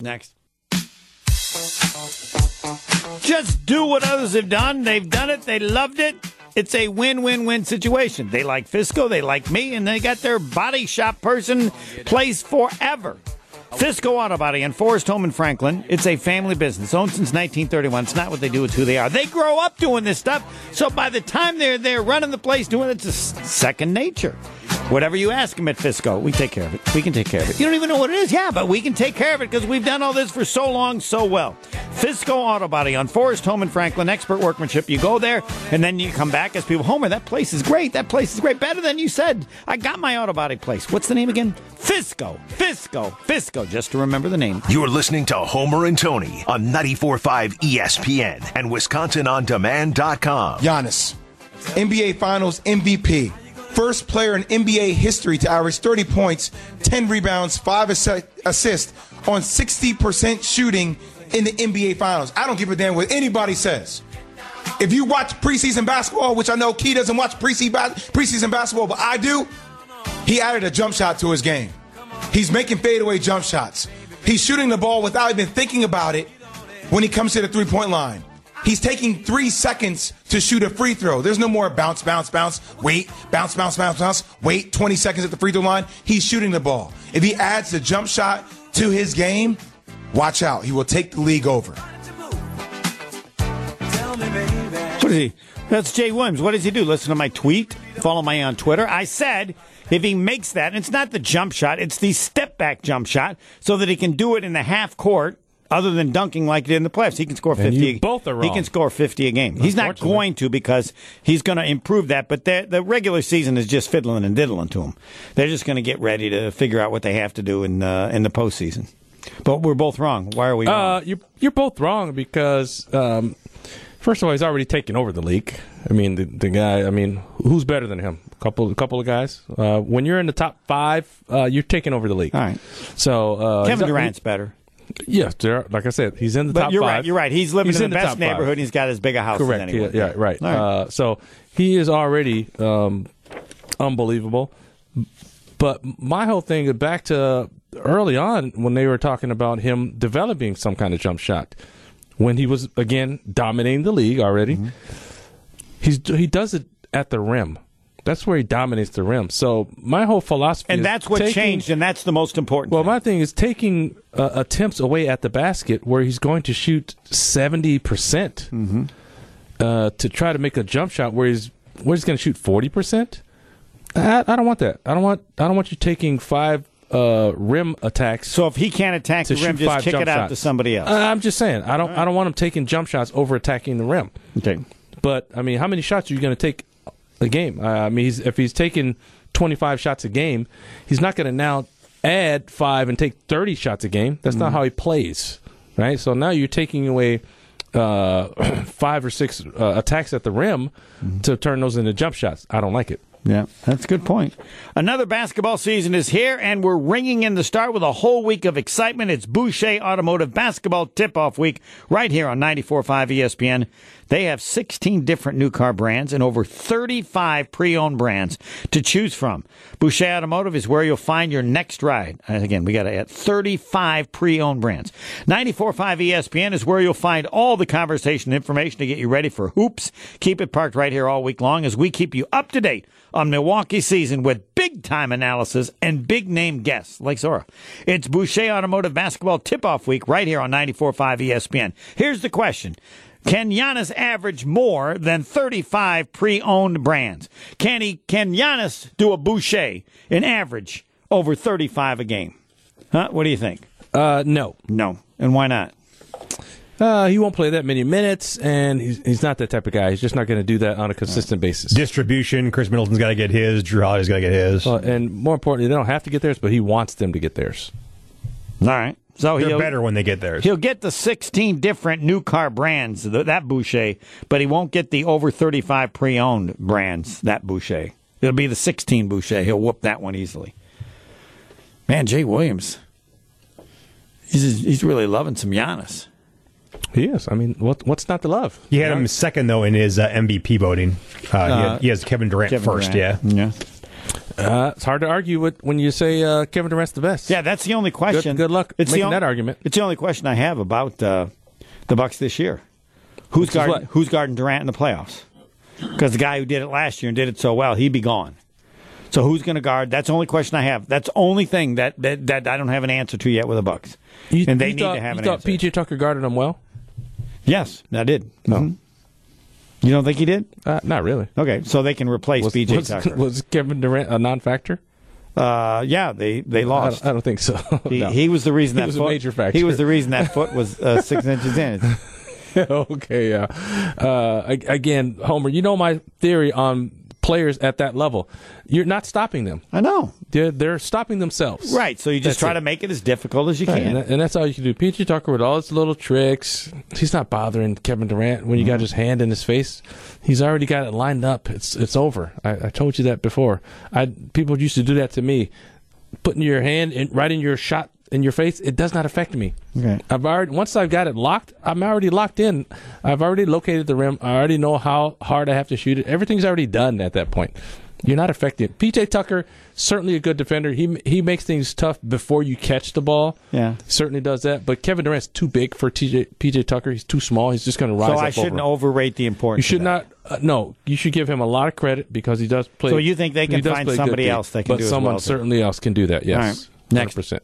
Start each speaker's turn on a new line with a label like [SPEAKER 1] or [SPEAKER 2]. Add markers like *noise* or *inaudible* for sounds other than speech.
[SPEAKER 1] Next. Just do what others have done. They've done it. They loved it. It's a win-win-win situation. They like Fisco, they like me, and they got their body shop person place forever. Fisco Auto Body in Forest Home in Franklin. It's a family business owned since 1931. It's not what they do; it's who they are. They grow up doing this stuff, so by the time they're there running the place doing it, it's a second nature. Whatever you ask him at Fisco, we take care of it. We can take care of it. You don't even know what it is, yeah, but we can take care of it because we've done all this for so long, so well. Fisco Auto Body on Forest Home in Franklin, expert workmanship. You go there and then you come back as people. Homer, that place is great. That place is great. Better than you said. I got my auto body place. What's the name again? Fisco. Fisco. Fisco. Just to remember the name.
[SPEAKER 2] You're listening to Homer and Tony on 94.5 ESPN and WisconsinOnDemand.com.
[SPEAKER 3] Giannis, NBA Finals MVP. First player in NBA history to average 30 points, 10 rebounds, 5 assi- assists on 60% shooting in the NBA Finals. I don't give a damn what anybody says. If you watch preseason basketball, which I know Key doesn't watch preseason basketball, but I do, he added a jump shot to his game. He's making fadeaway jump shots. He's shooting the ball without even thinking about it when he comes to the three point line. He's taking three seconds to shoot a free throw. There's no more bounce, bounce, bounce, wait, bounce, bounce, bounce, bounce, wait 20 seconds at the free throw line. He's shooting the ball. If he adds the jump shot to his game, watch out. He will take the league over.
[SPEAKER 1] What is he? That's Jay Williams. What does he do? Listen to my tweet. Follow me on Twitter. I said if he makes that, it's not the jump shot, it's the step back jump shot, so that he can do it in the half court. Other than dunking like he did in the playoffs, he can score
[SPEAKER 4] And
[SPEAKER 1] fifty.
[SPEAKER 4] you both are
[SPEAKER 1] He can score fifty a game. He's not going to because he's going to improve that. But the the regular season is just fiddling and diddling to him. They're just going to get ready to figure out what they have to do in uh, in the postseason. But we're both wrong. Why are we wrong?
[SPEAKER 4] Uh, you're you're both wrong because um, first of all, he's already taken over the league. I mean, the, the guy. I mean, who's better than him? A couple, a couple of guys. Uh, when you're in the top five, uh, you're taking over the league.
[SPEAKER 1] All right.
[SPEAKER 4] So uh,
[SPEAKER 1] Kevin Durant's better.
[SPEAKER 4] Yes, there- like I said, he's in the
[SPEAKER 1] But
[SPEAKER 4] top
[SPEAKER 1] you're
[SPEAKER 4] five.
[SPEAKER 1] right. You're right. He's living in the, best neighborhood. and He's got as big a house
[SPEAKER 4] Correct. Yeah, yeah, right.
[SPEAKER 1] Right.
[SPEAKER 4] Uh, so he is already um, unbelievable. But my whole thing back to early on when they were talking about him developing some kind of jump shot when he was again dominating the league already.
[SPEAKER 1] Mm-hmm.
[SPEAKER 4] He's he does it at the rim. That's where he dominates the rim. So my whole philosophy
[SPEAKER 1] and
[SPEAKER 4] is
[SPEAKER 1] that's what
[SPEAKER 4] taking-
[SPEAKER 1] changed, and that's the most important.
[SPEAKER 4] well,
[SPEAKER 1] thing.
[SPEAKER 4] my thing is taking uh, attempts away at the basket where he's going to shoot seventy percent
[SPEAKER 1] Mm-hmm.
[SPEAKER 4] uh, to try to make a jump shot where he's where he's going to shoot forty percent. I, I don't want that. I don't want. I don't want you taking five uh, rim attacks.
[SPEAKER 1] so if he can't attack the rim, just kick it out
[SPEAKER 4] shots.
[SPEAKER 1] to somebody else.
[SPEAKER 4] I'm just saying. I don't. I don't want him taking jump shots over attacking the rim.
[SPEAKER 1] okay.
[SPEAKER 4] But I mean, how many shots are you going to take a game? Uh, I mean, he's, if he's taking 25 shots a game, he's not going to now add five and take 30 shots a game. That's not how he plays, right? So now you're taking away uh, *clears throat* five or six uh, attacks at the rim to turn those into jump shots. I don't like it.
[SPEAKER 1] Yeah, that's a good point. Another basketball season is here, and we're ringing in the start with a whole week of excitement. It's Boucher Automotive Basketball Tip-Off Week right here on 94.5 ESPN. They have 16 different new car brands and over 35 pre-owned brands to choose from. Boucher Automotive is where you'll find your next ride. And again, we got add 35 pre-owned brands. 94.5 ESPN is where you'll find all the conversation information to get you ready for hoops. Keep it parked right here all week long as we keep you up to date on Milwaukee season with big time analysis and big name guests like Zora. It's Boucher Automotive Basketball Tip Off Week right here on 94.5 ESPN. Here's the question. Can Giannis average more than 35 pre-owned brands? Can he, can Giannis do a Boucher in average over 35 a game? Huh? What do you think?
[SPEAKER 4] Uh, no.
[SPEAKER 1] No. And why not?
[SPEAKER 4] Uh, he won't play that many minutes, and he's, he's not that type of guy. He's just not going to do that on a consistent basis.
[SPEAKER 5] Distribution. Khris Middleton's got to get his. Jrue Holiday's got to get his.
[SPEAKER 4] Uh, and more importantly, they don't have to get theirs, but he wants them to get theirs.
[SPEAKER 1] All right. So
[SPEAKER 5] They're
[SPEAKER 1] he'll,
[SPEAKER 5] better when they get theirs.
[SPEAKER 1] He'll get the 16 different new car brands, th- that Boucher, but he won't get the over 35 pre owned brands, that Boucher. It'll be the 16 Boucher. He'll whoop that one easily. Man, Jay Williams, he's, he's really loving some Giannis.
[SPEAKER 4] He is. I mean, what, what's not to love?
[SPEAKER 5] He had him second though in his uh, MVP voting. Uh, he, had- he has Kevin Durant
[SPEAKER 1] Kevin
[SPEAKER 5] first.
[SPEAKER 1] Durant.
[SPEAKER 5] Yeah.
[SPEAKER 1] Yeah.
[SPEAKER 4] Uh, it's hard to argue with when you say uh, Kevin Durant's the best.
[SPEAKER 1] Yeah, that's the only question.
[SPEAKER 4] good luck
[SPEAKER 1] it's the
[SPEAKER 4] making
[SPEAKER 1] on-
[SPEAKER 4] that argument.
[SPEAKER 1] It's the only question I have about uh, the Bucks this year. Who's guarding
[SPEAKER 4] what?
[SPEAKER 1] Who's guarding Durant in the playoffs? Because the guy who did it last year and did it so well, he'd be gone. So who's going to guard? That's the only question I have. That's the only thing that, that, that I don't have an answer to yet with the Bucks.
[SPEAKER 4] You,
[SPEAKER 1] and they
[SPEAKER 4] you
[SPEAKER 1] need
[SPEAKER 4] thought,
[SPEAKER 1] to have
[SPEAKER 4] you
[SPEAKER 1] an
[SPEAKER 4] thought
[SPEAKER 1] answer.
[SPEAKER 4] PJ Tucker guarded him well?
[SPEAKER 1] Yes, I did. Mhm. You don't think he did?
[SPEAKER 4] Uh, not really.
[SPEAKER 1] Okay, so they can replace
[SPEAKER 4] Was,
[SPEAKER 1] PJ
[SPEAKER 4] was,
[SPEAKER 1] Tucker.
[SPEAKER 4] was Kevin Durant a non-factor?
[SPEAKER 1] Uh, yeah, they they
[SPEAKER 4] I
[SPEAKER 1] lost.
[SPEAKER 4] don't, I don't think so. *laughs*
[SPEAKER 1] He,
[SPEAKER 4] No.
[SPEAKER 1] he was the reason
[SPEAKER 4] He
[SPEAKER 1] that
[SPEAKER 4] was a
[SPEAKER 1] foot,
[SPEAKER 4] major factor.
[SPEAKER 1] He was the reason that foot was uh, six inches in. *laughs*
[SPEAKER 4] Okay, yeah. Uh, again, Homer, you know my theory on players at that level. You're not stopping them.
[SPEAKER 1] I know.
[SPEAKER 4] They're, they're stopping themselves.
[SPEAKER 1] Right. So you just
[SPEAKER 4] That's
[SPEAKER 1] try
[SPEAKER 4] it.
[SPEAKER 1] to make it as difficult as you
[SPEAKER 4] Right,
[SPEAKER 1] can.
[SPEAKER 4] and, and that's all you can do. PJ Tucker with all his little tricks, he's not bothering Kevin Durant when you
[SPEAKER 1] Mm-hmm.
[SPEAKER 4] got his hand in his face. He's already got it lined up. It's it's over. I, I told you that before. I people used to do that to me, putting your hand in, right in your shot in your face. It does not affect me.
[SPEAKER 1] Okay.
[SPEAKER 4] I've already once I've got it locked. I'm already locked in. I've already located the rim. I already know how hard I have to shoot it. Everything's already done at that point. You're not affected. PJ Tucker certainly a good defender. He he makes things tough before you catch the ball.
[SPEAKER 1] Yeah.
[SPEAKER 4] certainly does that. But Kevin Durant's too big for TJ PJ Tucker. He's too small. He's just going to rise
[SPEAKER 1] So I shouldn't
[SPEAKER 4] him.
[SPEAKER 1] overrate the importance. You should
[SPEAKER 4] not. Uh, no, you should give him a lot of credit because he does play.
[SPEAKER 1] So you think they can find somebody else that can
[SPEAKER 4] but
[SPEAKER 1] do
[SPEAKER 4] someone
[SPEAKER 1] well,
[SPEAKER 4] certainly else can do that. Yes,
[SPEAKER 1] right. Next.
[SPEAKER 4] percent.